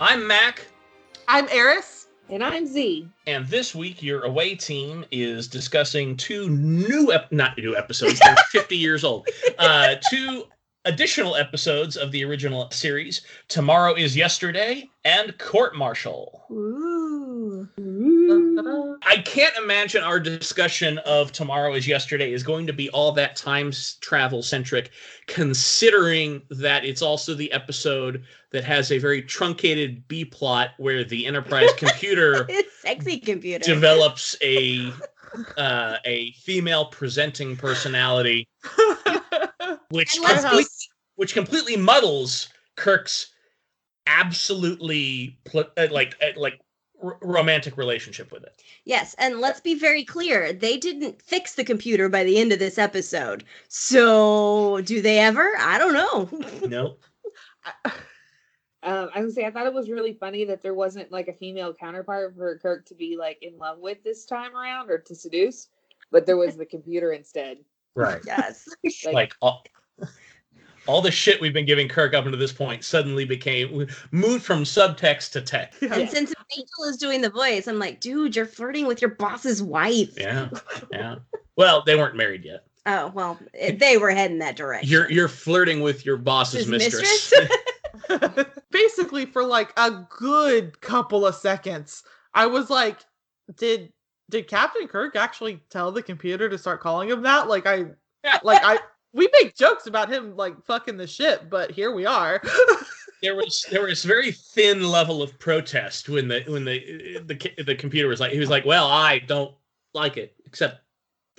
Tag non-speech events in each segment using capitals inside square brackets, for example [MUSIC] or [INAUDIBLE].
I'm Mac, I'm Eris. And I'm Z. and this week your away team is discussing two new, ep- not new episodes, they're [LAUGHS] 50 years old, uh, two additional episodes of the original series. Tomorrow is Yesterday and Court Martial. Ooh. I can't imagine our discussion of Tomorrow is Yesterday is going to be all that time travel centric, considering that it's also the episode that has a very truncated B plot where the Enterprise [LAUGHS] computer sexy computer. develops a uh, a female presenting personality, [LAUGHS] which be- which completely muddles Kirk's absolutely pl- uh, like uh, like r- romantic relationship with it. Yes, and let's be very clear. They didn't fix the computer by the end of this episode. So, do they ever? I don't know. [LAUGHS] No, [SIGHS] Um, I was gonna say I thought it was really funny that there wasn't like a female counterpart for Kirk to be like in love with this time around or to seduce, but there was the computer instead. right? yes. [LAUGHS] Like, Like all, all the shit we've been giving Kirk up until this point suddenly became moved from subtext to text. And since Angel is doing the voice, I'm like, dude, you're flirting with your boss's wife. Yeah, yeah. Well, they weren't married yet. Oh, well, they were heading that direction. You're you're flirting with your boss's His mistress. mistress? [LAUGHS] [LAUGHS] Basically, for like a good couple of seconds, I was like, "Did did Captain Kirk actually tell the computer to start calling him that?" Like I, like I, we make jokes about him like fucking the shit, but here we are. [LAUGHS] there was there was very thin level of protest when the when the the the computer was like he was like well I don't like it except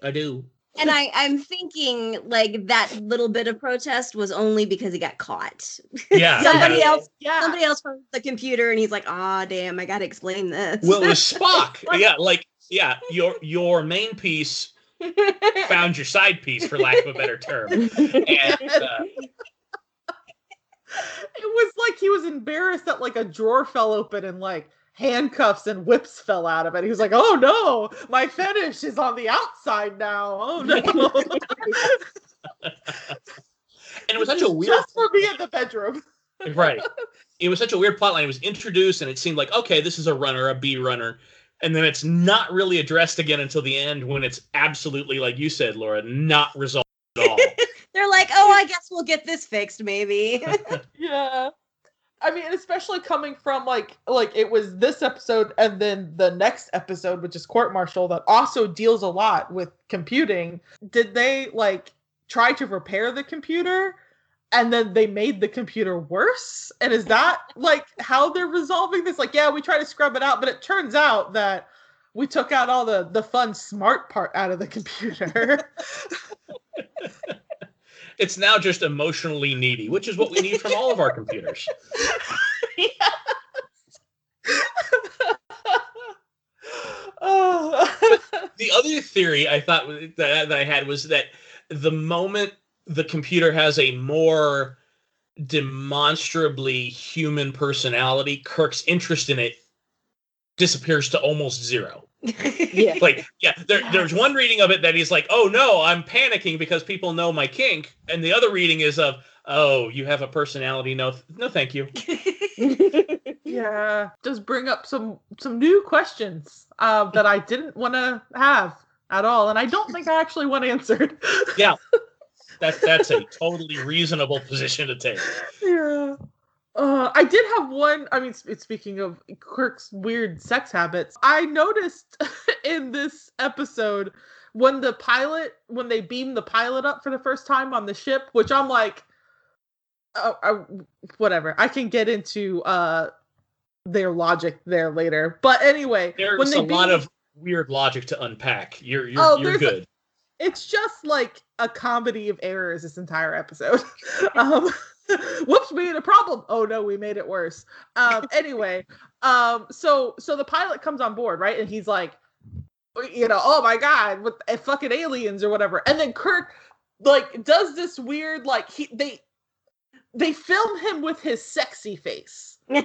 I do and I, [LAUGHS] I'm thinking like that little bit of protest was only because he got caught. yeah [LAUGHS] Somebody yeah. else, yeah, somebody else from the computer, and he's like, "Ah, damn, I gotta explain this." well it was Spock yeah like yeah your your main piece found your side piece for lack of a better term and uh, it was like he was embarrassed that like a drawer fell open and like handcuffs and whips fell out of it. He was like, "Oh no, my fetish is on the outside now. Oh no." [LAUGHS] and it was such a weird just for me in the bedroom. right it was such a weird plotline it was introduced and it seemed like okay this is a runner a B runner and then it's not really addressed again until the end when it's absolutely like you said Laura not resolved at all. [LAUGHS] They're like, "Oh, I guess we'll get this fixed, maybe." [LAUGHS] [LAUGHS] Yeah. I mean, especially coming from like like it was this episode and then the next episode, which is Court Martial, that also deals a lot with computing. Did they like try to repair the computer and then they made the computer worse? And is that like how they're resolving this? Like, yeah, we try to scrub it out, but it turns out that we took out all the the fun smart part out of the computer. [LAUGHS] it's now just emotionally needy, which is what we need from all of our computers. [LAUGHS] oh. [LAUGHS] The other theory I thought that, that I had was that the moment the computer has a more demonstrably human personality, Kirk's interest in it disappears to almost zero. yeah. [LAUGHS] Like, yeah, there, there's one reading of it that he's like, "Oh no, I'm panicking because people know my kink," and the other reading is of, "Oh, you have a personality. No, no, thank you." [LAUGHS] yeah does bring up some some new questions uh, that i didn't want to have at all and i don't think i actually want answered [LAUGHS] That's that's a totally reasonable position to take. yeah uh, I did have one. I mean, speaking of Kirk's weird sex habits, I noticed [LAUGHS] in this episode when the pilot, when they beam the pilot up for the first time on the ship, which I'm like, oh, I, whatever. I can get into uh their logic there later. But anyway, when There's they a lot of weird logic to unpack. You're you're Oh, you're good. It's just like a comedy of errors this entire episode. [LAUGHS] um, [LAUGHS] Whoops, we had a problem. Oh no, we made it worse. Um, [LAUGHS] anyway, um, so so the pilot comes on board, right? And he's like, you know, oh my god, with uh, fucking aliens or whatever. And then Kirk like does this weird like he they they film him with his sexy face. [LAUGHS]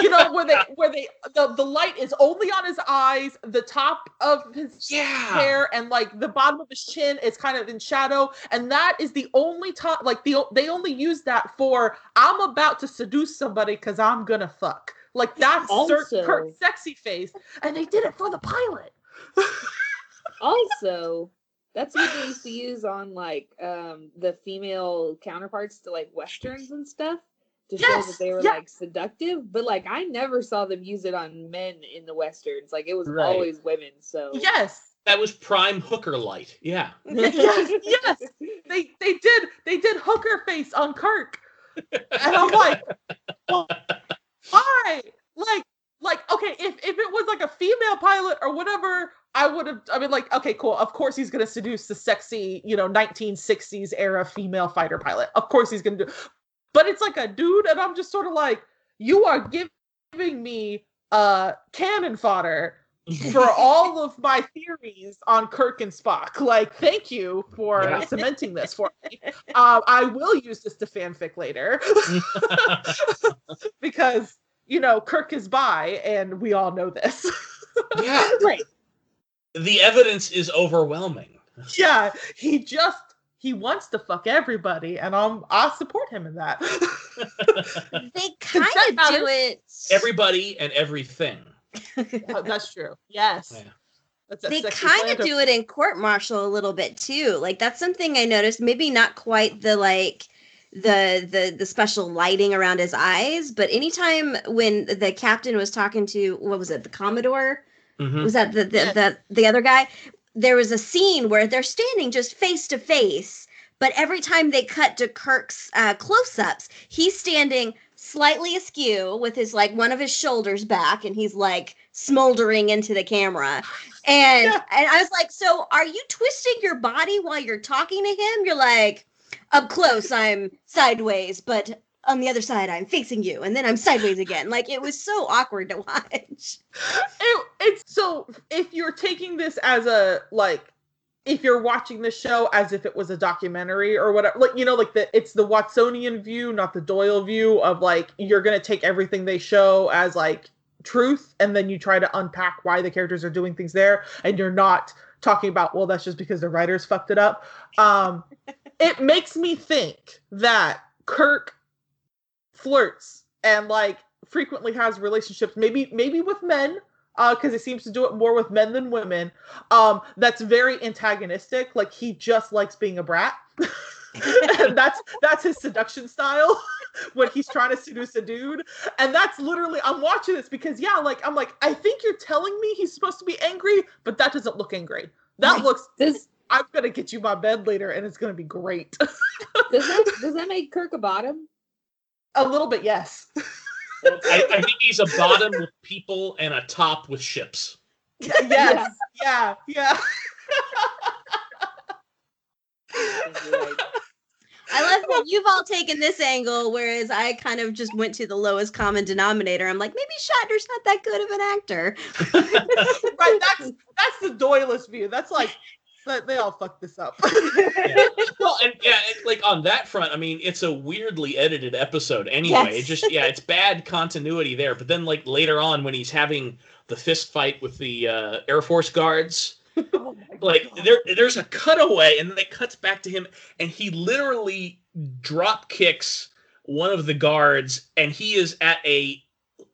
You know, where they where they the, the light is only on his eyes, the top of his Yeah. hair and like the bottom of his chin is kind of in shadow and that is the only time like the they only use that for i'm about to seduce somebody because i'm gonna fuck. Like that's Sir Also- Kirk's sexy face and they did it for the pilot. [LAUGHS] Also, that's what they used to use on like um the female counterparts to like westerns and stuff to show Yes, that they were yeah. like seductive. But like I never saw them use it on men in the westerns. Like it was Right. always women. So yes That was prime hooker light. Yeah. [LAUGHS] [LAUGHS] yes yes they they did they did hooker face on kirk and i'm like [LAUGHS] why like like okay if if it was like a female pilot or whatever i would have i mean like okay cool of course he's gonna seduce the sexy you know 1960s era female fighter pilot of course he's gonna do but it's like a dude and i'm just sort of like you are giving me uh cannon fodder for [LAUGHS] all of my theories on Kirk and Spock. Like, thank you for Yeah. cementing this for me. Um, I will use this to fanfic later [LAUGHS] because you know Kirk is by, and we all know this. yeah. [LAUGHS] right. The evidence is overwhelming. yeah, he just he wants to fuck everybody, and I'm I support him in that. [LAUGHS] they kind of do it. Everybody and everything. Oh, that's true. Yes, Yeah. that's they kind of do it in court martial a little bit too like that's something i noticed maybe not quite the like the the the special lighting around his eyes but anytime when the captain was talking to what was it the commodore Mhm. was that the the, Yes. the the other guy there was a scene where they're standing just face to face but every time they cut to kirk's uh, close-ups he's standing slightly askew with his like one of his shoulders back and he's like smoldering into the camera and [LAUGHS] Yeah. and i was like so are you twisting your body while you're talking to him you're like up close i'm sideways but on the other side i'm facing you and then i'm sideways again. Like it was so awkward to watch. It, it's so if you're taking this as a like if you're watching the show as if it was a documentary or whatever like you know like the it's the watsonian view not the doyle view of like you're gonna take everything they show as like truth and then you try to unpack why the characters are doing things there and you're not talking about well that's just because the writers fucked it up. Um it makes me think that kirk flirts and like frequently has relationships maybe maybe with men because he seems to do it more with men than women um that's very antagonistic. Like he just likes being a brat. And [LAUGHS] that's that's his seduction style [LAUGHS] when he's trying to seduce a dude. And that's literally i'm watching this because yeah like i'm like i think you're telling me he's supposed to be angry but that doesn't look angry. That looks Does i'm gonna get you my bed later and it's gonna be great. [LAUGHS] Does that does that make Kirk a bottom? A little bit yes I, I think he's a [LAUGHS] bottom with people and a top with ships. yes yeah yeah [LAUGHS] I love that you've all taken this angle, whereas I kind of just went to the lowest common denominator. I'm like, maybe Shatner's not that good of an actor. [LAUGHS] right that's that's the doylist view that's like that they all fucked this up [LAUGHS] [LAUGHS] well, and yeah, and, like on that front, I mean, it's a weirdly edited episode anyway. It just yeah, it's bad continuity there. But then like later on when he's having the fist fight with the uh, Air Force guards, Oh [LAUGHS] like God. there there's a cutaway and then it cuts back to him and he literally drop kicks one of the guards and he is at a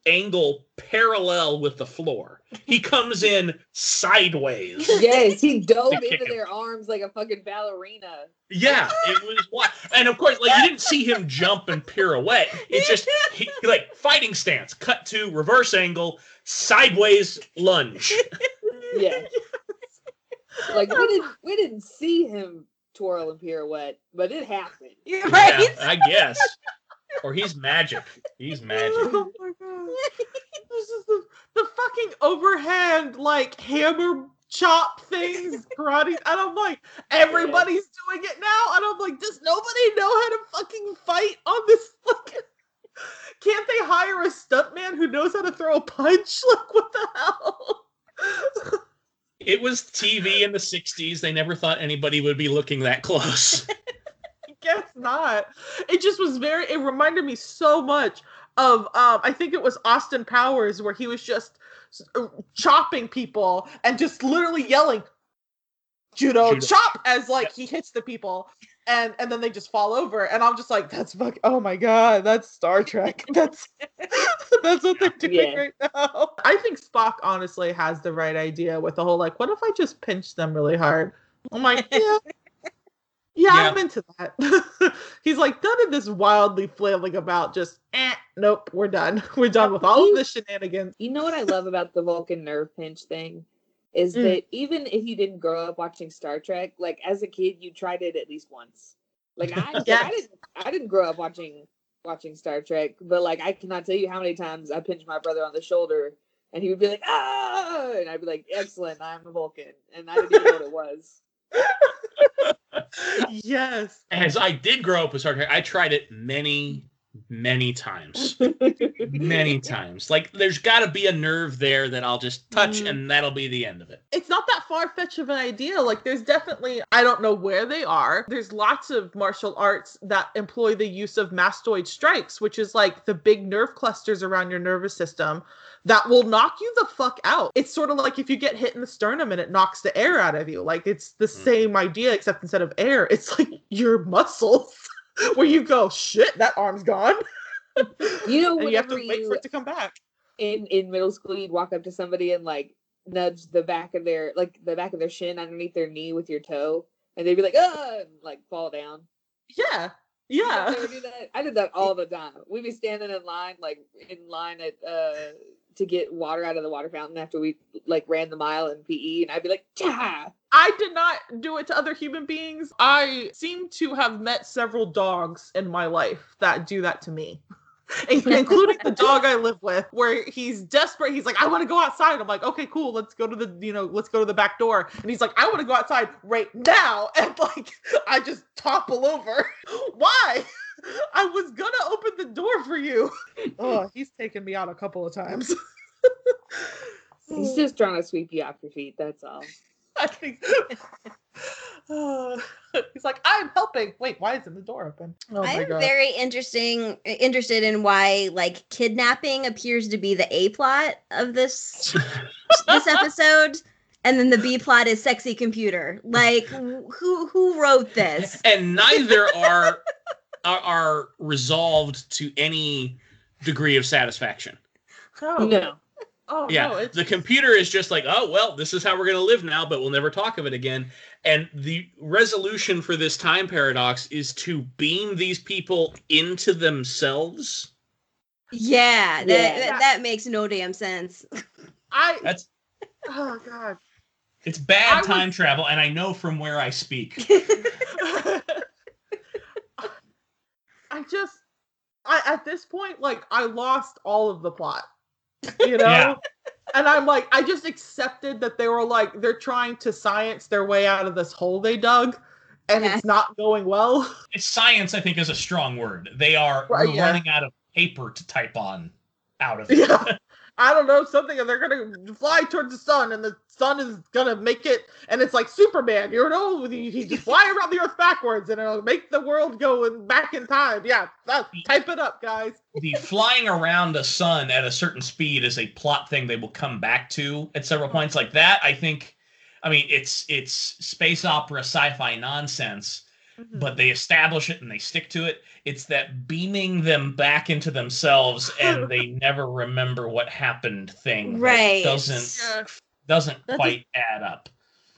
angle parallel with the floor. He comes in sideways. Yes, he dove into him. their arms like a fucking ballerina. Yeah, it was wild. And of course, like you didn't see him jump and pirouette. It's just he, like fighting stance, cut to reverse angle, sideways lunge. Yeah. Like we didn't we didn't see him twirl and pirouette, but it happened. Right. Yeah, I guess. Or he's magic. He's magic. [LAUGHS] Oh, My god. This is the, the fucking overhand like hammer chop things, [LAUGHS] karate, and I'm like, everybody's doing it now, and I'm like, does nobody know how to fucking fight on this [LAUGHS] fucking? Can't they hire a stuntman who knows how to throw a punch? [LAUGHS] Like, what the hell? It was TV in the 60s. They never thought anybody would be looking that close. I guess not. It just was very. It reminded me so much of. Um, I think it was Austin Powers where he was just Uh, chopping people and just literally yelling, "Judo, Judo. chop!" as like Yep. he hits the people, and and then they just fall over. And I'm just like, "That's fuck. Oh my god, that's Star Trek. [LAUGHS] That's [LAUGHS] that's what they're doing Yeah. right now." I think Spock honestly has the right idea with the whole like, "What if I just pinch them really hard?" I'm like, [LAUGHS] yeah. Yeah, Yeah. I'm into that. [LAUGHS] He's like, none of this wildly flailing about, just, eh, nope, we're done. [LAUGHS] We're done with all of this shenanigans. You know what I love about the Vulcan nerve pinch thing is Mm. that even if you didn't grow up watching Star Trek, like as a kid, you tried it at least once. Like I, [LAUGHS] Yes. I didn't, I didn't grow up watching watching Star Trek, but like I cannot tell you how many times I pinched my brother on the shoulder, and he would be like, ah, and I'd be like, excellent, I'm a Vulcan, and I didn't even know what it was. Yes. As I did grow up with Star Trek, I tried it many, many times. [LAUGHS] many times. Like, there's got to be a nerve there that I'll just touch, Mhm. and that'll be the end of it. It's not that far fetched of an idea. Like, there's definitely, I don't know where they are. There's lots of martial arts that employ the use of mastoid strikes, which is like the big nerve clusters around your nervous system that will knock you the fuck out. It's sort of like if you get hit in the sternum and it knocks the air out of you. Like it's the Mm. same idea, except instead of air, it's like your muscles [LAUGHS] [LAUGHS] where you go, shit, that arm's gone. [LAUGHS] You know, you have to wait you- for it to come back. in in middle school you'd walk up to somebody and like nudge the back of their like the back of their shin underneath their knee with your toe and they'd be like ah and like fall down Yeah. You Yeah. do that? i did that all [LAUGHS] the time we'd be standing in line like in line at uh to get water out of the water fountain after we like ran the mile in pe and i'd be like Cha! I did not do it to other human beings. I seem to have met several dogs in my life that do that to me. [LAUGHS] Including the dog I live with, where he's desperate. He's like, I want to go outside. I'm like, okay, cool. Let's go to the, you know, let's go to the back door. And he's like, I want to go outside right now. [LAUGHS] And like, I just topple over. [LAUGHS] Why? [LAUGHS] I was gonna open the door for you. [LAUGHS] Oh, he's taken me out a couple of times. [LAUGHS] he's just trying to sweep you off your feet that's all I think. Uh, [SIGHS] he's like, I'm helping. Wait, why isn't the door open? Oh I'm very interesting interested in why like kidnapping appears to be the A plot of this this episode. And then the B plot is sexy computer. Like who who wrote this? And neither are, are are resolved to any degree of satisfaction. Oh, no Oh yeah, no, it's the computer is just like, oh well, this is how we're gonna live now, but we'll never talk of it again. And the resolution for this time paradox is to beam these people into themselves. Yeah, that Yeah. that, that makes no damn sense. [LAUGHS] I. That's Oh god. it's bad I was- time travel, and I know from where I speak. [LAUGHS] [LAUGHS] I just, I at this point, like, I lost all of the plot. You know. Yeah. And I'm like, I just accepted that they were like, they're trying to science their way out of this hole they dug, and Yeah. it's not going well. It's science, I think, is a strong word. They are Right, yeah. running out of paper to type on out of it. Yeah. [LAUGHS] I don't know, something, and they're gonna fly towards the sun, and the sun is gonna make it, and it's like Superman, you know, he, he just [LAUGHS] fly around the earth backwards, and it'll make the world go in, back in time. Yeah, uh, that, type it up, guys. the flying around the sun at a certain speed is a plot thing they will come back to at several points like that i think i mean it's it's space opera sci-fi nonsense Mm-hmm. but they establish it and they stick to it it's that beaming them back into themselves and they [LAUGHS] never remember what happened thing Right. doesn't Yeah. doesn't That's a- quite add up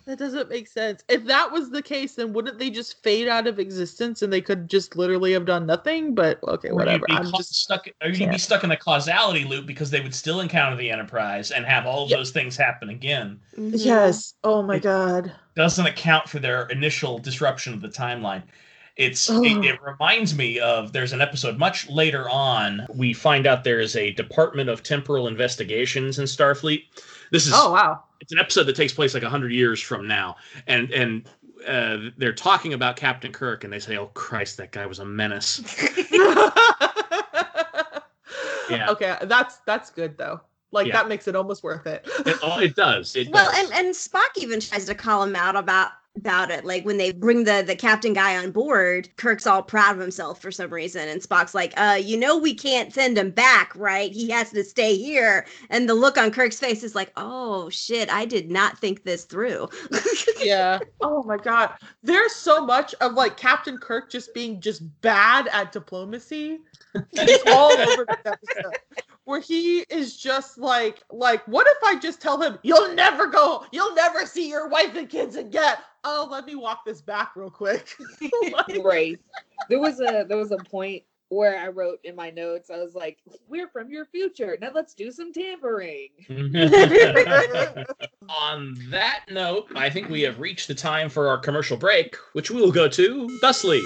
That doesn't make sense. If that was the case, then wouldn't they just fade out of existence and they could just literally have done nothing? But okay, whatever. You'd be I'm just stuck. Or you'd be can't. stuck in a causality loop because they would still encounter the Enterprise and have all of Yep. those things happen again. Mhm. yes. Oh my It- god. doesn't account for their initial disruption of the timeline. It's Oh. it, it reminds me of there's an episode much later on. We find out there is a Department of Temporal Investigations in Starfleet. This is Oh wow. it's an episode that takes place like 100 years from now and and uh, they're talking about captain kirk and they say oh christ that guy was a menace [LAUGHS] Yeah. Okay, that's that's good though. Like Yeah. that makes it almost worth it. it, oh, it does it Well, does. and, and Spock even tries to call him out about about it. Like when they bring the the captain guy on board, Kirk's all proud of himself for some reason, and Spock's like, "Uh, you know we can't send him back, right? He has to stay here." And the look on Kirk's face is like, "Oh shit, I did not think this through." [LAUGHS] yeah. Oh my god. There's so much of like Captain Kirk just being just bad at diplomacy. It's all over this episode. Where he is just like, like, what if I just tell him, you'll never go, you'll never see your wife and kids again. Oh, let me walk this back real quick. [LAUGHS] Like, right. There was a there was a point where I wrote in my notes, I was like, "We're from your future. Now let's do some tampering." [LAUGHS] [LAUGHS] on that note i think we have reached the time for our commercial break which we will go to thusly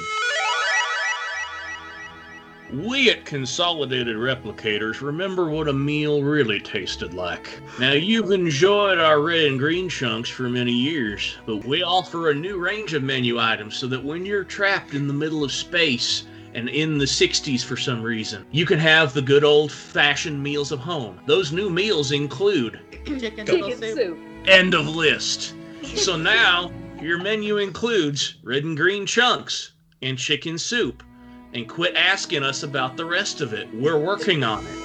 We at Consolidated Replicators remember what a meal really tasted like. Now, you've enjoyed our red and green chunks for many years, but we offer a new range of menu items so that when you're trapped in the middle of space and in the 60s for some reason, you can have the good old fashioned meals of home. Those new meals include chicken [COUGHS] Chicken soup. soup. end of list. So now your menu includes red and green chunks and chicken soup. And quit asking us about the rest of it. We're working on it.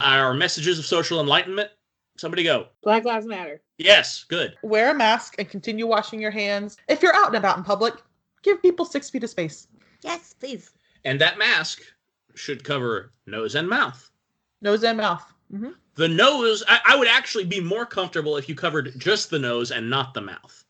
Our messages of social enlightenment. Somebody go. Black Lives Matter. Yes, good. Wear a mask and continue washing your hands. If you're out and about in public, give people six feet of space. yes, please. And that mask should cover nose and mouth. Nose and mouth. hmm The nose, I, I would actually be more comfortable if you covered just the nose and not the mouth.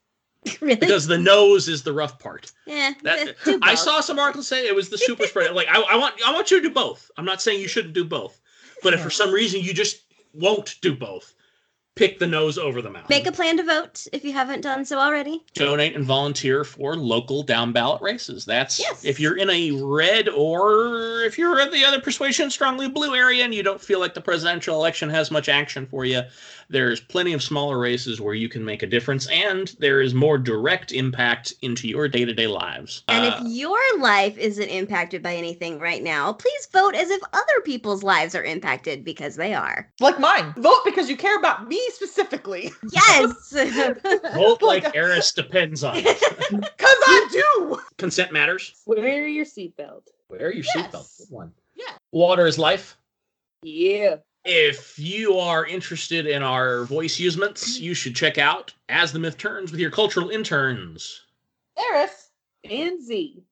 [LAUGHS] really? Because the nose is the rough part. yeah, That, I saw some articles say it was the super spreader. Like I, I want I want you to do both. I'm not saying you shouldn't do both, but if for some reason you just won't do both, pick the nose over the mouth. Make a plan to vote if you haven't done so already. Donate and volunteer for local down ballot races. That's Yes. if you're in a red or if you're in the other persuasion strongly blue area and you don't feel like the presidential election has much action for you. There's plenty of smaller races where you can make a difference, and there is more direct impact into your day to day lives. And Uh, if your life isn't impacted by anything right now, please vote as if other people's lives are impacted because they are. Like mine. Vote because you care about me specifically. Yes. [LAUGHS] Vote like Eris depends on. Because [LAUGHS] I do. Consent matters. Wear your seatbelt. Wear your Yes. seatbelt. Good one. Yeah. Water is life. Yeah. If you are interested in our voice usements, you should check out As the Myth Turns with your cultural interns. Eris. And Z.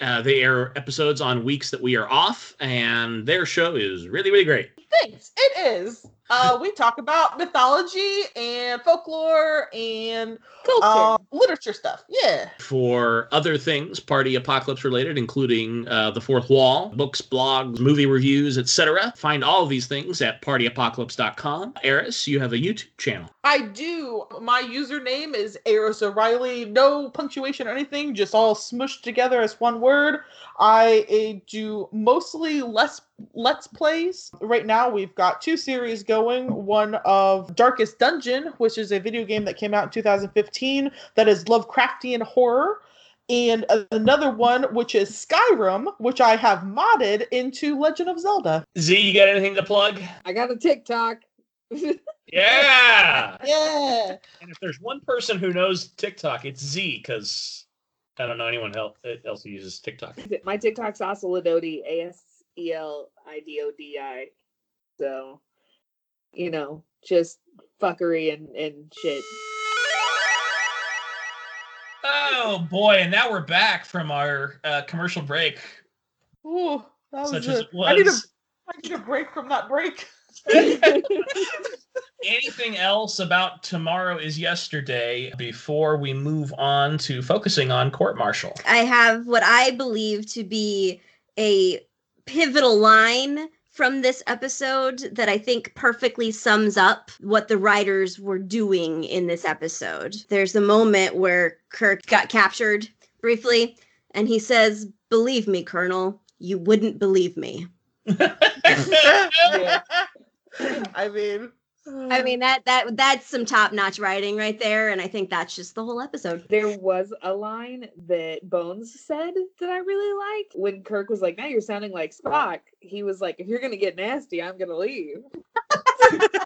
Uh, they air episodes on weeks that we are off, and their show is really, really great. Thanks. It is. Uh, we talk about mythology and folklore and Culture. uh, literature stuff. Yeah. For other things, party apocalypse related, including uh, the Fourth Wall, books, blogs, movie reviews, etc., find all of these things at partyapocalypse.com. Eris, you have a YouTube channel. I do. My username is Eris O'Reilly. No punctuation or anything, just all smushed together as one word. I uh, do mostly less let's plays. Right now, we've got two series going. One of Darkest Dungeon, which is a video game that came out in 2015 that is Lovecraftian horror. And another one, which is Skyrim, which I have modded into Legend of Zelda. Z, you got anything to plug? I got a TikTok. [LAUGHS] Yeah! Yeah. And if there's one person who knows TikTok, it's Z, because I don't know anyone else, else who uses TikTok. My TikTok's Aselidodi, A S E L I D O D I. So, you know, just fuckery and, and shit. Oh boy, and now we're back from our uh, commercial break. Ooh, that was, Such a- as it I need a was. I need a break from that break. [LAUGHS] Anything else about tomorrow is yesterday before we move on to focusing on court martial? I have what I believe to be a pivotal line from this episode that I think perfectly sums up what the writers were doing in this episode. There's a moment where Kirk got captured briefly, and he says, Believe me, Colonel, you wouldn't believe me. [LAUGHS] Yeah. I mean, I uh. mean that that that's some top-notch writing right there, and I think that's just the whole episode. There was a line that Bones said that I really liked when Kirk was like, "Now you're sounding like Spock." He was like, "If you're gonna get nasty, I'm gonna leave." [LAUGHS]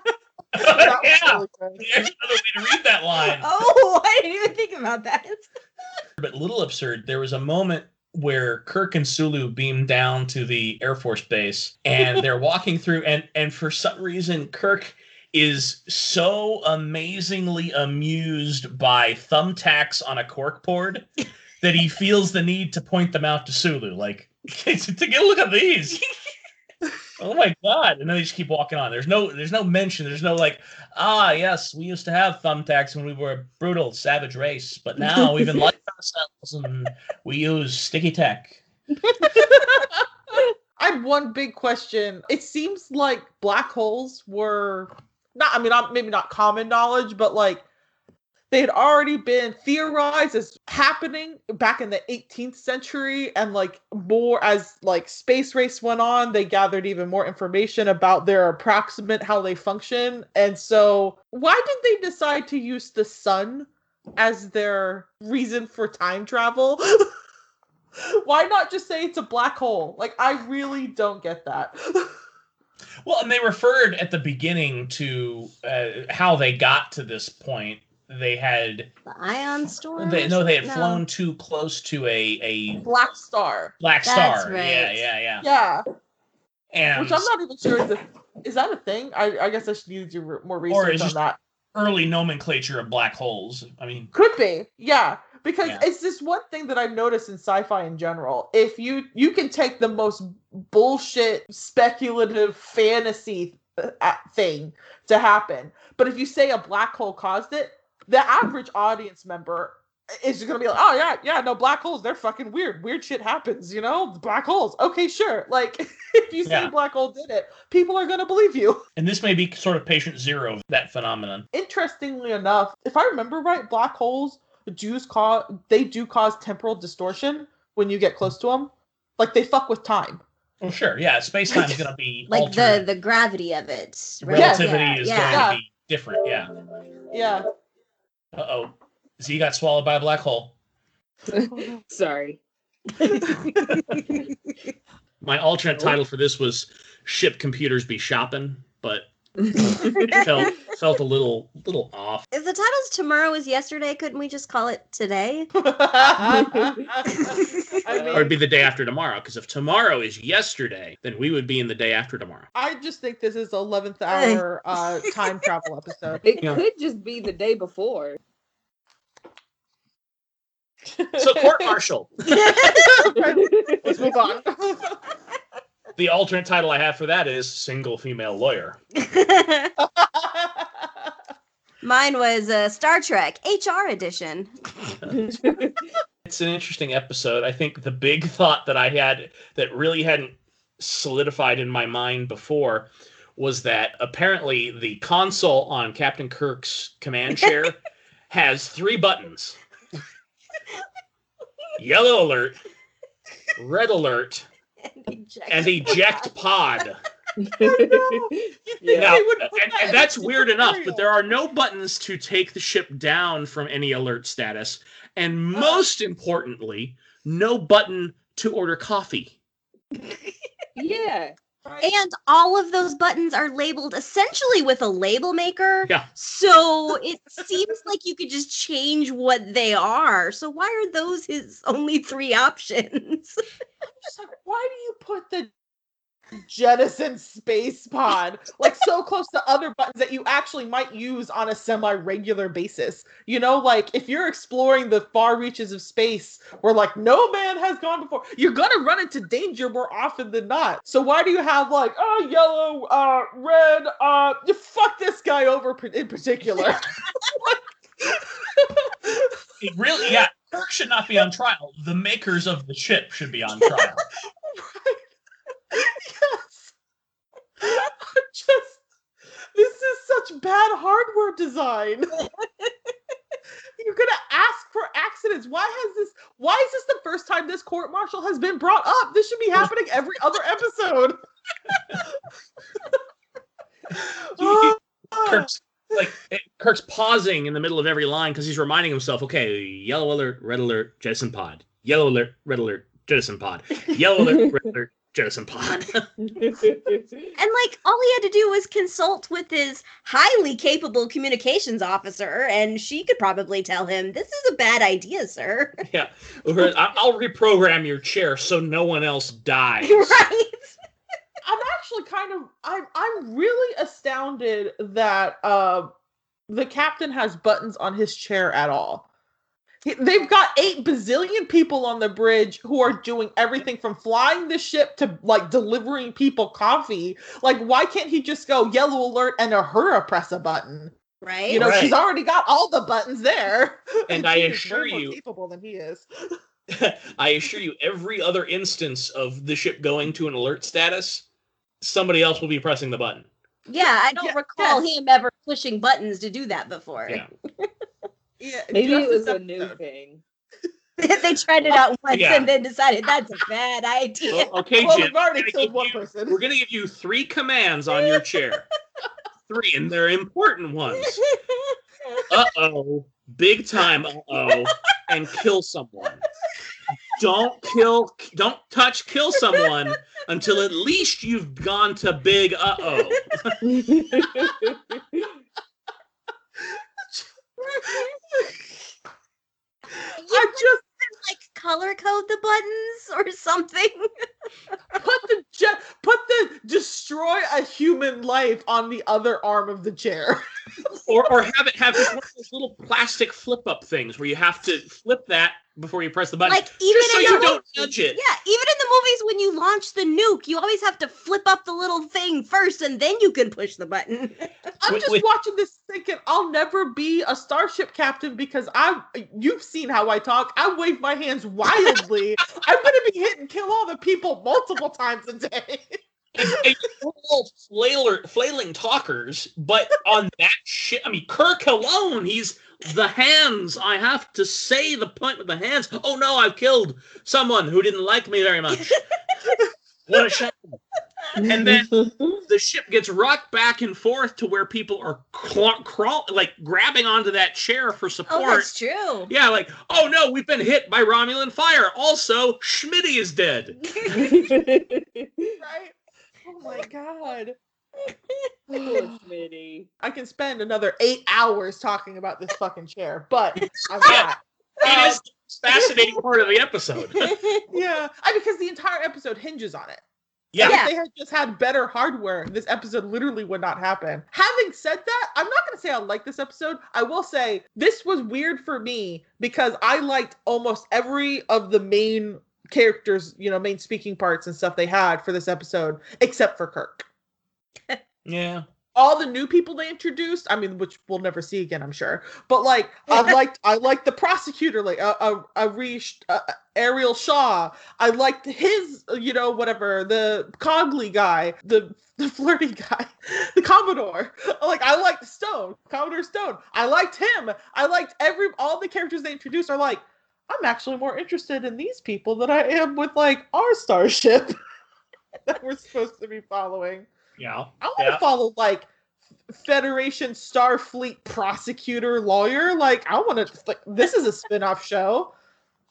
yeah. really. There's another way to read that line. Oh, [LAUGHS] I didn't even think about that. [LAUGHS] But little absurd, there was a moment where Kirk and Sulu beam down to the Air Force base and they're walking through and and for some reason Kirk is so amazingly amused by thumbtacks on a corkboard [LAUGHS] that he feels the need to point them out to Sulu like [LAUGHS] to get a look at these. Oh my god! And then they just keep walking on. There's no, there's no mention. There's no like, ah, yes, we used to have thumbtacks when we were a brutal, savage race, but now [LAUGHS] we've enlightened ourselves and we use sticky tack. I have one big question. It seems like black holes were not, I mean, not, maybe not common knowledge, but like they had already been theorized as happening back in the 18th century. And like more as like space race went on, they gathered even more information about their approximate how they function. And so, why did they decide to use the sun as their reason for time travel? [LAUGHS] Why not just say it's a black hole? Like, I really don't get that. [LAUGHS] Well, and they referred at the beginning to uh, how they got to this point. They had, The ion storm. they or no, they had something? flown too close to a a Black Star. black That's star. Yeah, right. yeah, yeah. Yeah. And Which I'm not even sure is, a, is that a thing? I, I guess I should need to do more research it's on just- that. early nomenclature of black holes. I mean, Could be, yeah. Because Yeah. it's just one thing that I've noticed in sci-fi in general. If you you can take the most bullshit, speculative fantasy thing to happen, but if you say a black hole caused it, the average audience member is just gonna be like, "Oh yeah, yeah, no black holes. They're fucking weird. Weird shit happens. You know, black holes. Okay, sure. [LAUGHS] Like if you say Yeah. black hole did it, people are gonna believe you." [LAUGHS] and this may be sort of patient zero of that phenomenon. interestingly enough, if I remember right, black holes do cause they do cause temporal distortion when you get close to them. Like they fuck with time. Well, sure, yeah, space time is going to be [LAUGHS] like the altered. the gravity of it. right? relativity Yeah, is yeah. going to be different. Yeah. Yeah. Uh oh, Z got swallowed by a black hole. [LAUGHS] Sorry. [LAUGHS] My alternate title for this was "Ship Computers Be Shopping," but felt [LAUGHS] felt a little little off. If the title's tomorrow is yesterday, couldn't we just call it today? I [LAUGHS] Or it'd be the day after tomorrow, because if tomorrow is yesterday, then we would be in the day after tomorrow. I just think this is eleventh hour uh, [LAUGHS] time travel episode. It Yeah. could just be the day before. So, court martial. Let's move on. The alternate title I have for that is "Single Female Lawyer." [LAUGHS] Mine was uh, Star Trek HR edition. [LAUGHS] It's an interesting episode. I think the big thought that I had that really hadn't solidified in my mind before was that apparently the console on Captain Kirk's command [LAUGHS] chair has three buttons yellow alert, red alert, and eject pod. [LAUGHS] [LAUGHS] Yeah. Now, They would and, and that's the weird enough, but there are no buttons to take the ship down from any alert status. And uh-huh. most importantly, no button to order coffee. [LAUGHS] yeah. And all of those buttons are labeled essentially with a label maker. Yeah. So it seems like you could just change what they are. So why are those his only three options? [LAUGHS] I'm just like, why do you put the jettison space pod like so close to other buttons that you actually might use on a semi-regular basis you know like if you're exploring the far reaches of space where like no man has gone before you're gonna run into danger more often than not so why do you have like oh yellow uh red uh you fuck this guy over in particular [LAUGHS] It really, yeah, Kirk should not be on trial. The makers of the ship should be on trial. [LAUGHS] yes. [LAUGHS] I just this is such bad hardware design. [LAUGHS] You're gonna ask for accidents. Why has this? Why is this the first time this court martial has been brought up? This should be happening every other episode. [LAUGHS] Kirk's, ah. like eh, Kirk's pausing in the middle of every line because he's reminding himself, okay, yellow alert, red alert, jettison pod. Yellow alert, red alert, jettison pod. Yellow alert, red alert, jettison pod. [LAUGHS] And like all he had to do was consult with his highly capable communications officer, and she could probably tell him, This is a bad idea, sir. [LAUGHS] yeah, I- I'll reprogram your chair so no one else dies. [LAUGHS] right? I'm actually kind of I'm I'm really astounded that uh the captain has buttons on his chair at all. He- They've got eight bazillion people on the bridge who are doing everything from flying the ship to like delivering people coffee. Like, why can't he just go yellow alert and Uhura press a button? Right? You know, she's already got all the buttons there. And [LAUGHS] I she is assure way more you- capable than he is. [LAUGHS] I assure you, every other instance of the ship going to an alert status, somebody else will be pressing the button. yeah, I don't Yeah, recall yes. him ever pushing buttons to do that before. Yeah. [LAUGHS] Yeah, Maybe it was this a new thing. [LAUGHS] they tried it out once Yeah. and then decided that's a bad idea. O- Okay, Well, Jim. we've already we're killed one you- person. We're gonna give you three commands on your chair. [LAUGHS] three, and they're important ones. Uh oh, big time. Uh oh, and kill someone. Don't kill. Don't touch. Kill someone until at least you've gone to big. Uh oh. [LAUGHS] you I just like color code the buttons or [LAUGHS] something. put the put the destroy a human life on the other arm of the chair. [LAUGHS] Or or have it have one of those little plastic flip up things where you have to flip that before you press the button. like even just so in you don't movies- nudge it. Yeah, even in the movies when you launch the nuke, you always have to flip up the little thing first and then you can push the button. [LAUGHS] I'm Wait, just wait. watching this thinking I'll never be a starship captain because I you've seen how I talk. I wave my hands wildly. [LAUGHS] I'm gonna be hit and kill all the people multiple times a day. [LAUGHS] and, and all flailer, flailing talkers, but on that shit, I mean, Kirk alone, he's the hands. I have to say the point with the hands. Oh no, I've killed someone who didn't like me very much. [LAUGHS] what a shame. And then [LAUGHS] the ship gets rocked back and forth to where people are craw- crawl, like grabbing onto that chair for oh, support. oh, support. that's true. yeah, like, oh no, we've been hit by Romulan fire. Also, Schmitty is dead. [LAUGHS] right? Oh my god. Poor [LAUGHS] Schmitty. I can spend another eight hours talking about this fucking chair, but [LAUGHS] I'm Yeah. not. It um, is the fascinating part of the episode. [LAUGHS] Yeah, I, because the entire episode hinges on it. Yeah. Yeah. If they had just had better hardware, this episode literally would not happen. Having said that, I'm not going to say I like this episode. I will say this was weird for me because I liked almost every of the main characters, you know, main speaking parts and stuff they had for this episode, except for Kirk. [LAUGHS] Yeah. all the new people they introduced i mean which we'll never see again i'm sure but like i [LAUGHS] liked i liked the prosecutor like uh, uh, uh, Reesh, uh, Areel Shaw i liked his uh, you know whatever the cogley guy the [LAUGHS] the flirty guy the commodore like i liked stone commodore stone i liked him i liked every all the characters they introduced are like i'm actually more interested in these people than i am with like our starship [LAUGHS] that we're supposed to be following Yeah. I want to Yeah. follow like Federation Starfleet prosecutor lawyer. Like I want to. Like, this is a spin-off show.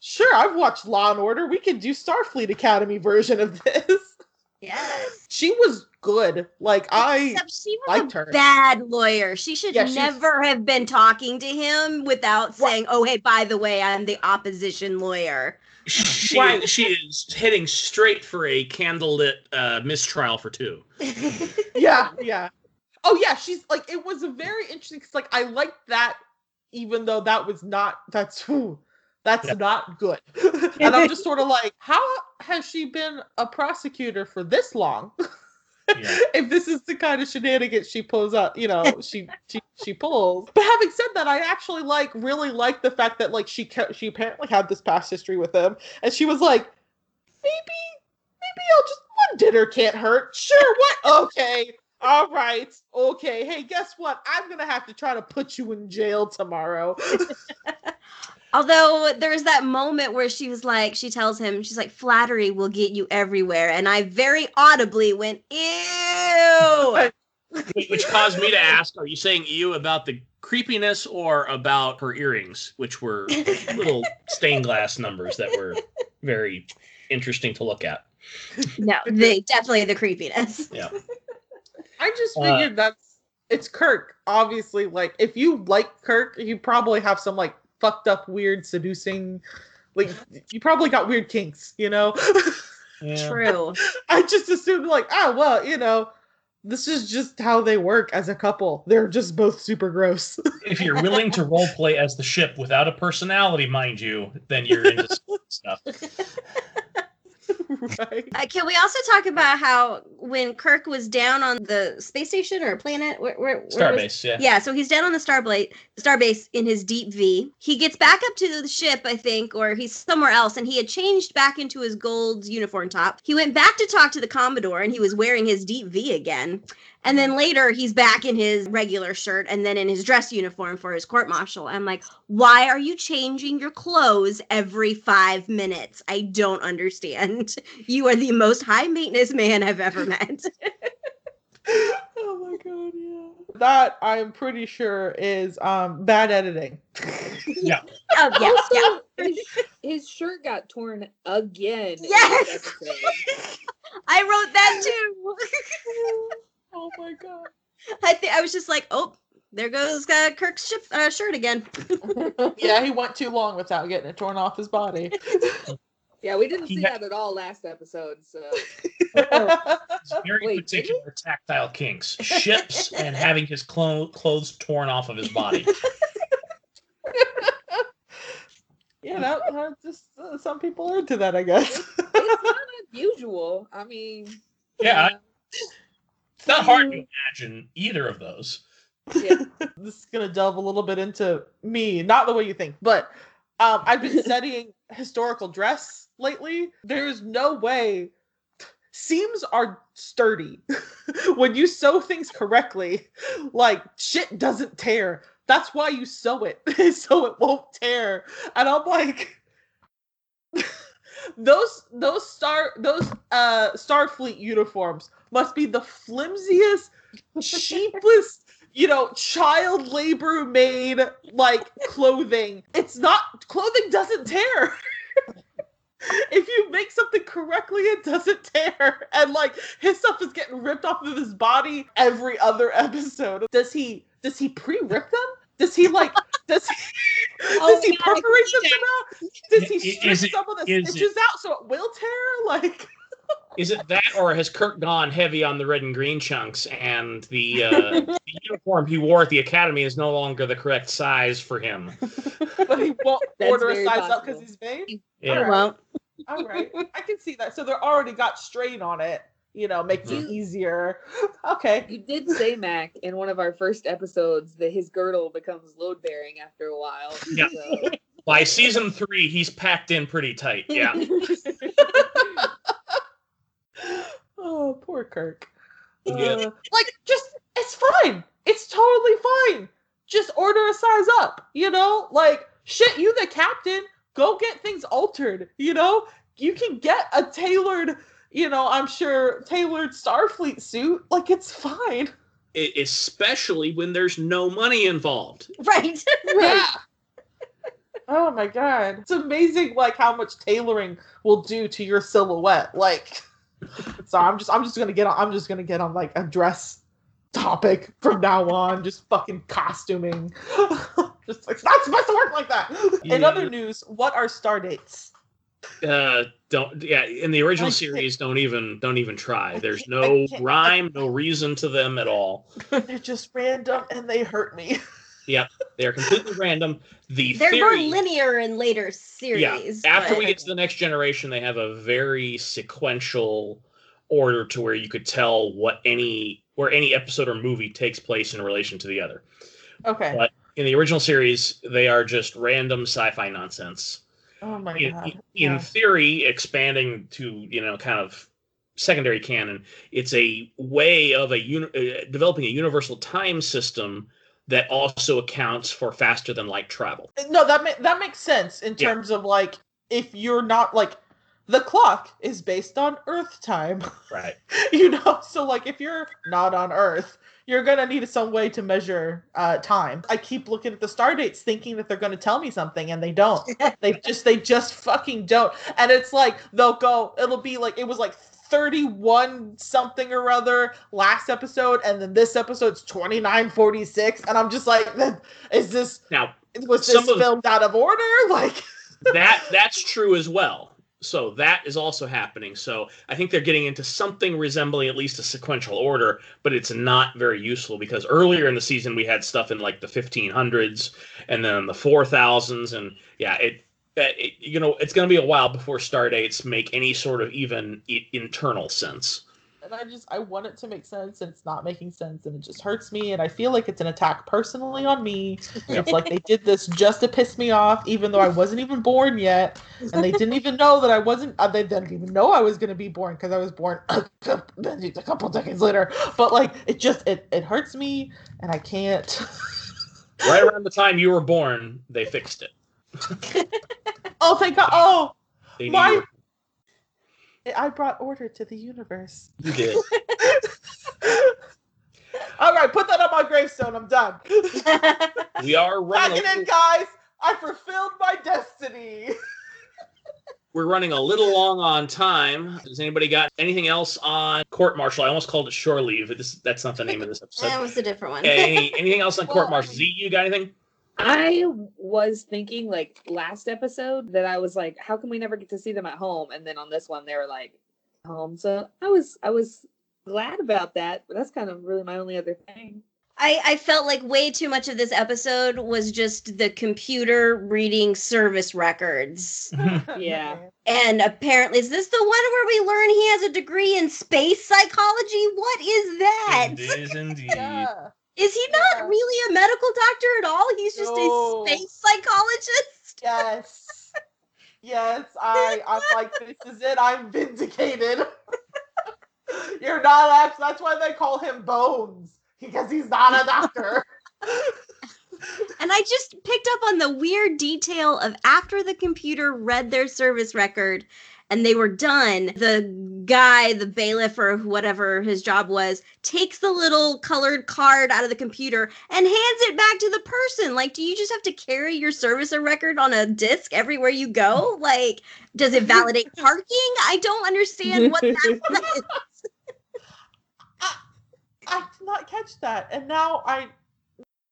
Sure, I've watched Law and Order. We could do Starfleet Academy version of this. Yes. She was good. Like I Except she was liked a her. bad lawyer. She should Yeah, she's- never have been talking to him without saying, "Oh, hey, by the way, I'm the opposition lawyer." [LAUGHS] She Right. she is heading straight for a candlelit uh, mistrial for two. [LAUGHS] yeah, yeah. Oh yeah, she's like it was a very interesting. Cause like I liked that, even though that was not. That's whew, that's Yeah. not good. [LAUGHS] and I'm just sort of like, how has she been a prosecutor for this long? [LAUGHS] Yeah. if this is the kind of shenanigans she pulls up, you know, [LAUGHS] she she she pulls. But having said that, I actually like really like the fact that like she kept, she apparently had this past history with him, and she was like, maybe maybe I'll just one dinner can't hurt. Sure, what? Okay. All right. Okay. Hey, guess what? I'm gonna have to try to put you in jail tomorrow. Although there's that moment where she was like, she tells him, she's like, flattery will get you everywhere. And I very audibly went, ew. [LAUGHS] Which caused me to ask, are you saying you about the creepiness or about her earrings, which were little stained glass numbers that were very interesting to look at? no, they definitely the creepiness. Yeah. I just Uh, figured that's it's Kirk. Obviously, like if you like Kirk, you probably have some like fucked up, weird, seducing. Like you probably got weird kinks, you know. True. [LAUGHS] I just assumed like, oh well, you know, this is just how they work as a couple. They're just both super gross. [LAUGHS] If you're willing to role play as the ship without a personality, mind you, then you're into [LAUGHS] stuff. [LAUGHS] right. Uh, can we also talk about how when Kirk was down on the space station or a planet, where, where, where was- Starbase, yeah. Yeah, so he's down on the starbase, starbase in his deep V. He gets back up to the ship, I think, or he's somewhere else, and he had changed back into his gold uniform top. He went back to talk to the Commodore, and he was wearing his deep V again. And then later, he's back in his regular shirt and then in his dress uniform for his court martial. I'm like, why are you changing your clothes every five minutes? I don't understand. [LAUGHS] You are the most high maintenance man I've ever [LAUGHS] met. [LAUGHS] oh my god, yeah. That I'm pretty sure is um bad editing. oh, yeah, yeah. Also, his, his shirt got torn again. Yes! I wrote that too. Oh my god. I think I was just like, oh, there goes uh, Kirk's ship, uh, shirt again. [LAUGHS] Yeah, he went too long without getting it torn off his body. [LAUGHS] yeah, we didn't He see had- that at all last episode. So It's [LAUGHS] very Wait, particular tactile kinks. Ships and having his clo- clothes torn off of his body. you know, uh, just uh, some people are into that, I guess. it's not unusual. I mean, Yeah, It's not hard to imagine either of those. yeah. [LAUGHS] this is gonna delve a little bit into me, not the way you think, but um, I've been [LAUGHS] studying historical dress lately. There's no way seams are sturdy [LAUGHS] when you sew things correctly. Like shit doesn't tear. That's why you sew it so it won't tear. And I'm like. Those those star those uh Starfleet uniforms must be the flimsiest, cheapest [LAUGHS] you know, child labor made like clothing. It's not clothing doesn't tear. [LAUGHS] if you make something correctly, it doesn't tear. And like his stuff is getting ripped off of his body every other [LAUGHS] episode. Does he does he pre-rip them? Does he like does he [LAUGHS] Oh does he my God, I can perforate see them somehow? Does he I- strip is it- some of the is it- stitches out so it will tear? Like [LAUGHS] Is it that, or has Kirk gone heavy on the red and green chunks, and the, uh, [LAUGHS] the uniform he wore at the academy is no longer the correct size for him? but he won't That's order a very size up because he's vain. I Yeah. won't. All right, I can see that. So they're already got strain on it. You know, makes it Mhm. easier. [LAUGHS] Okay. You did say, Mac, in one of our first episodes that his girdle becomes load bearing after a while. Yeah. So- [LAUGHS] By season three, he's packed in pretty tight. Yeah. [LAUGHS] Oh, poor Kirk. Yeah. Uh, like, just it's fine. It's totally fine. Just order a size up. You know, like shit. You the captain. Go get things altered. You know, you can get a tailored. You know, I'm sure tailored Starfleet suit. Like it's fine. E- especially when there's no money involved. Right. [LAUGHS] Yeah. Oh my god. It's amazing like how much tailoring will do to your silhouette. Like [LAUGHS] so I'm just I'm just gonna get on I'm just gonna get on like a dress topic from now on, just fucking costuming. [LAUGHS] just like it's not supposed to work like that. In other news, what are star dates? Uh, don't yeah. In the original I series, don't even don't even try. There's no rhyme, no reason to them at all. [LAUGHS] They're just random and they hurt me. [LAUGHS] Yeah. They're completely random. The They're theory, more linear in later series. yeah. After but- we get to the next generation, they have a very sequential order to where you could tell what any where any episode or movie takes place in relation to the other. Okay. but In the original series, they are just random sci-fi nonsense. Oh my in, god. in Yeah. theory, expanding to you know kind of secondary canon. It's a way of a uni- uh, developing a universal time system that also accounts for faster than light travel. No, that ma- that makes sense in Yeah. terms of like if you're not like the clock is based on Earth time, [LAUGHS] Right. you know. So like if you're not on Earth, you're gonna need some way to measure uh, time. I keep looking at the star dates, thinking that they're gonna tell me something, and they don't. [LAUGHS] they just they just fucking don't. And it's like they'll go. It'll be like it was like. 31 something or other last episode and then this episode's 2946 and i'm just like is this Now was this Some of- filmed out of order? [LAUGHS] Like, that that's true as well. So that is also happening. So I think they're getting into something resembling at least a sequential order, but it's not very useful because earlier in the season we had stuff in like the 1500s and then the 4000s, and yeah, it, it you know it's going to be a while before star dates make any sort of even internal sense. And I just I want it to make sense, and it's not making sense, and it just hurts me, and I feel like it's an attack personally on me. It's like they did this just to piss me off, even though I wasn't even born yet, and they didn't even know that I wasn't. Uh, they didn't even know I was gonna be born because I was born a, cou- a couple decades later. But like, it just it it hurts me, and I can't. [LAUGHS] Right around the time you were born, they fixed it. [LAUGHS] oh thank God! Oh, They My- I brought order to the universe. you did. [LAUGHS] All right, put that on my gravestone. I'm done. [LAUGHS] We are running. Pack A it in, guys. I fulfilled my destiny. [LAUGHS] we're running a little long on time. Has anybody got anything else on court martial? I almost called it shore leave. This that's not the name of this episode. that was a different one. Any, anything else on court Well, I martial? Z, you got anything? I was thinking like last episode that I was like, how can we never get to see them at home? And then on this one, they were like home. So I was I was glad about that. But that's kind of really my only other thing. I, I felt like way too much of this episode was just the computer reading service records. [LAUGHS] Yeah. And apparently, is this the one where we learn he has a degree in space psychology? What is that? It is indeed. [LAUGHS] Yeah. Is he not Yeah. really a medical doctor at all? He's just No. a space psychologist. [LAUGHS] Yes. Yes. [LAUGHS] I I'm like this is it. I'm vindicated. [LAUGHS] You're not actually. That's why they call him Bones because he's not a doctor. And I just picked up on the weird detail of after the computer read their service record and they were done, the guy, the bailiff or whatever his job was, takes the little colored card out of the computer and hands it back to the person. Like, do you just have to carry your service record on a disc everywhere you go? Like, does it validate [LAUGHS] parking? I don't understand what that [LAUGHS] was. I did not catch that, and now I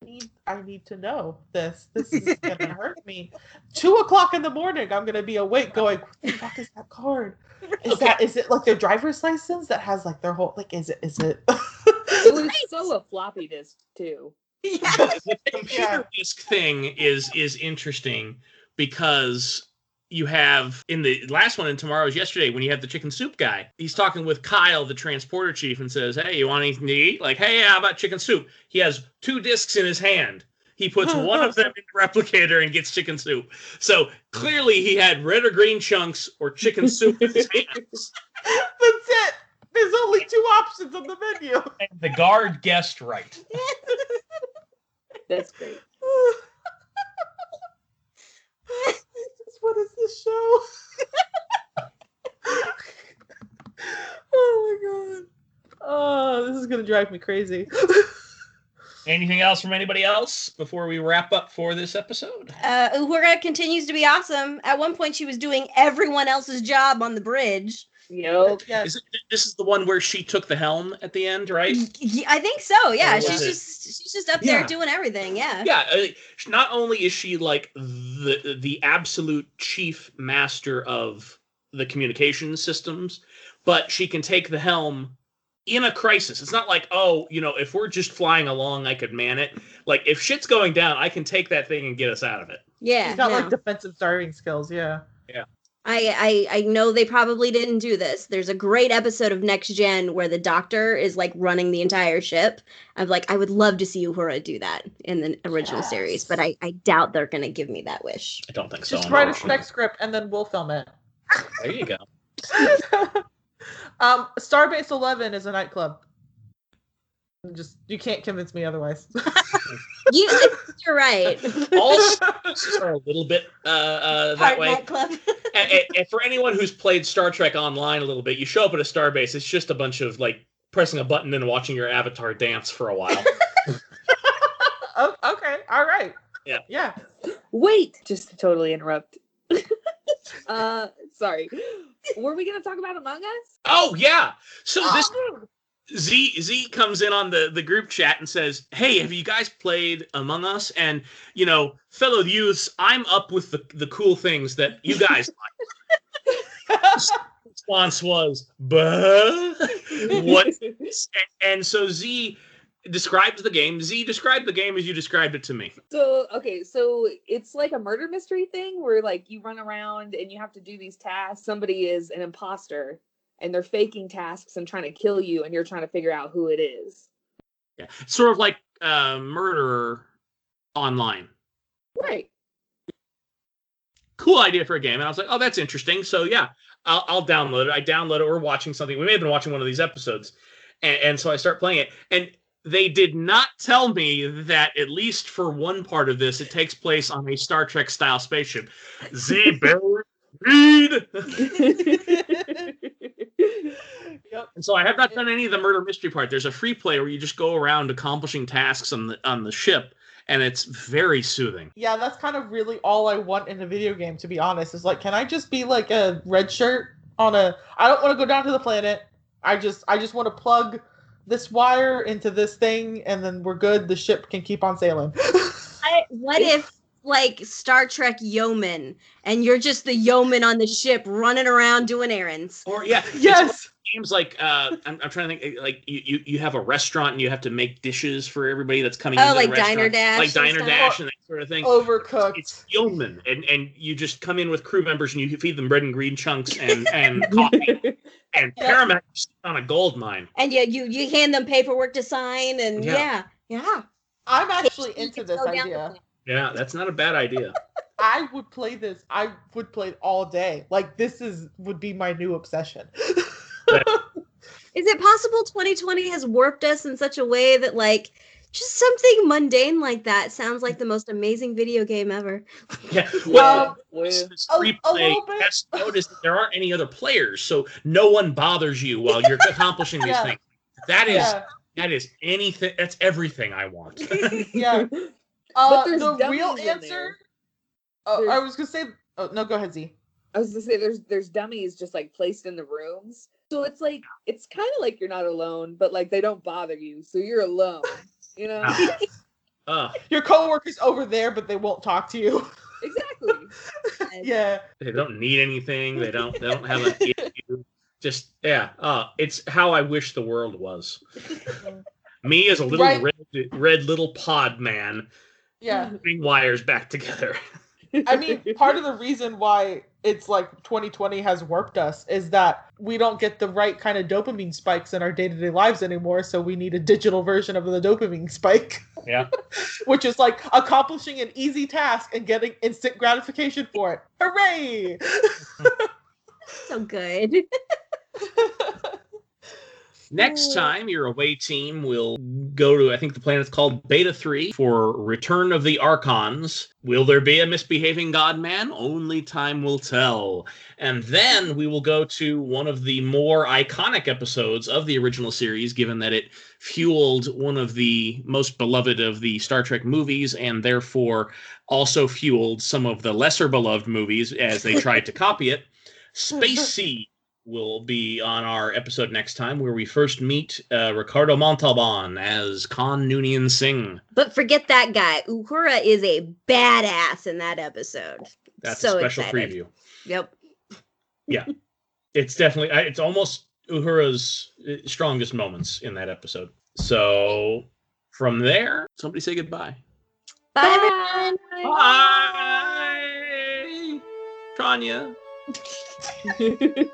need I need to know this. This is gonna [LAUGHS] hurt me. Two o'clock in the morning, I'm gonna be awake, going, "What the fuck is that card? [LAUGHS] Is Okay. that is it like their driver's license that has like their whole like is it is it?" It was [LAUGHS] so a floppy disk too. Yeah. the computer disk thing is is interesting because you have in the last one in tomorrow's yesterday when you have the chicken soup guy. He's talking with kyle the transporter chief and says hey you want anything to eat? Like hey how about chicken soup? He has two discs in his hand. He puts [LAUGHS] one of them in the replicator and gets chicken soup. So clearly he had red or green chunks or chicken soup in his hands. [LAUGHS] That's it. There's only two options on the menu. [LAUGHS] and the guard guessed right. That's great. [SIGHS] what is this show? [LAUGHS] oh my god. Oh, this is gonna drive me crazy. [LAUGHS] anything else from anybody else before we wrap up for this episode Uh, Uhura continues to be awesome. At one point, she was doing everyone else's job on the bridge. Yo, yes. Is it, this is the one where she took the helm at the end, right? I think so. Yeah, Or she's it- just she's just up there doing everything. Yeah. Yeah. Uh, not only is she like the the absolute chief master of the communication systems, but she can take the helm in a crisis. It's not like, oh, you know, if we're just flying along, I could man it. Like if shit's going down, I can take that thing and get us out of it. Yeah. She's got no. like defensive starving skills, Yeah. yeah. I, I I know they probably didn't do this. There's a great episode of Next Gen where the Doctor is like running the entire ship. I'm like, I would love to see Uhura do that in the original series, but I, I doubt they're gonna give me that wish. I don't think so. Just write a unfortunately. spec script and then we'll film it. There you go. [LAUGHS] Um, Starbase Eleven is a nightclub. Just you can't convince me otherwise. [LAUGHS] you, you're right. All are a little bit uh, uh, that Part way. nightclub. and, and- and for anyone who's played Star Trek online a little bit, you show up at a starbase. It's just a bunch of like pressing a button and watching your avatar dance for a while. [LAUGHS] oh, okay, all right. Yeah. yeah. Wait, just to totally interrupt. [LAUGHS] uh, sorry. Were we gonna talk about Among Us? oh yeah. So this Oh, Z Z comes in on the the group chat and says, "Hey, have you guys played Among Us?" And you know, fellow youths, I'm up with the the cool things that you guys [LAUGHS] like. [LAUGHS] Response was, "Buh, what?" And, and so Z describes the game. Z described the game as you described it to me. So okay, so it's like a murder mystery thing where like you run around and you have to do these tasks. Somebody is an imposter and they're faking tasks and trying to kill you, and you're trying to figure out who it is. Yeah, sort of like uh, murderer online. Right. cool idea for a game. And I was like, oh, that's interesting. So yeah, I'll, I'll download it. I download it. We're watching something. We may have been watching one of these episodes. And, and so I start playing it. And they did not tell me that at least for one part of this, it takes place on a Star Trek style spaceship. [LAUGHS] Z Barry Reed. [LAUGHS] [LAUGHS] yep. And so I have not done any of the murder mystery part. There's a free play where you just go around accomplishing tasks on the on the ship, and it's very soothing. Yeah, that's kind of really all I want in a video game, to be honest. Is like, can I just be like a red shirt on a I don't want to go down to the planet. I just I just want to plug this wire into this thing and then we're good. The ship can keep on sailing. [LAUGHS] I, what if like Star Trek yeoman and you're just the yeoman on the ship running around doing errands? Or yeah, yes. games like uh, I'm, I'm trying to think like you, you you have a restaurant and you have to make dishes for everybody that's coming. Oh, into the like Diner. Dash like Diner stuff? Dash and that sort of thing. Overcooked. It's yeoman, and and you just come in with crew members and you feed them bread and green chunks and and [LAUGHS] coffee and Yeah. Paramount on a gold mine. And yeah, you you hand them paperwork to sign and Yeah. yeah. Yeah. I'm actually into this go down the idea. Plan. Yeah, that's not a bad idea. [LAUGHS] I would play this. I would play it all day. Like this is would be my new obsession. [LAUGHS] Is it possible 2020 has warped us in such a way that like just something mundane like that sounds like the most amazing video game ever? [LAUGHS] Yeah, well, Um, Well, a- free a play, little bit. just notice that there aren't any other players, so no one bothers you while you're accomplishing these Yeah. things. That is yeah. that is anything. That's everything I want. Yeah. Uh, there's the dummies real in answer. there. Oh, I was gonna say. Oh no, go ahead, Z. I was gonna say there's there's dummies just like placed in the rooms. So it's like it's kind of like you're not alone, but like they don't bother you, so you're alone. You know? Uh, [LAUGHS] Your coworker's over there, but they won't talk to you. exactly. [LAUGHS] yeah. they don't need anything. They don't. They don't have an issue. Just yeah. Uh, it's how I wish the world was. [LAUGHS] Me as a little Right. red, red little pod man Yeah. putting wires back together. [LAUGHS] I mean, part of the reason why it's like 2020 has warped us is that we don't get the right kind of dopamine spikes in our day to day lives anymore. So we need a digital version of the dopamine spike. Yeah. [LAUGHS] Which is like accomplishing an easy task and getting instant gratification for it. Hooray! [LAUGHS] So good. Next time, your away team will go to, I think the planet's called Beta 3 for Return of the Archons. Will there be a misbehaving godman? Only time will tell. And then we will go to one of the more iconic episodes of the original series, given that it fueled one of the most beloved of the Star Trek movies and therefore also fueled some of the lesser beloved movies as they tried to copy it. [LAUGHS] Space Seed will be on our episode next time, where we first meet uh, Ricardo Montalban as Khan Noonien Singh. But forget that guy. Uhura is a badass in that episode. That's so a special excited. preview. Yep. Yeah. it's definitely, it's almost Uhura's uh, strongest moments in that episode. So from there, somebody say goodbye. Bye, everyone. Bye, Tranya. フフフフ。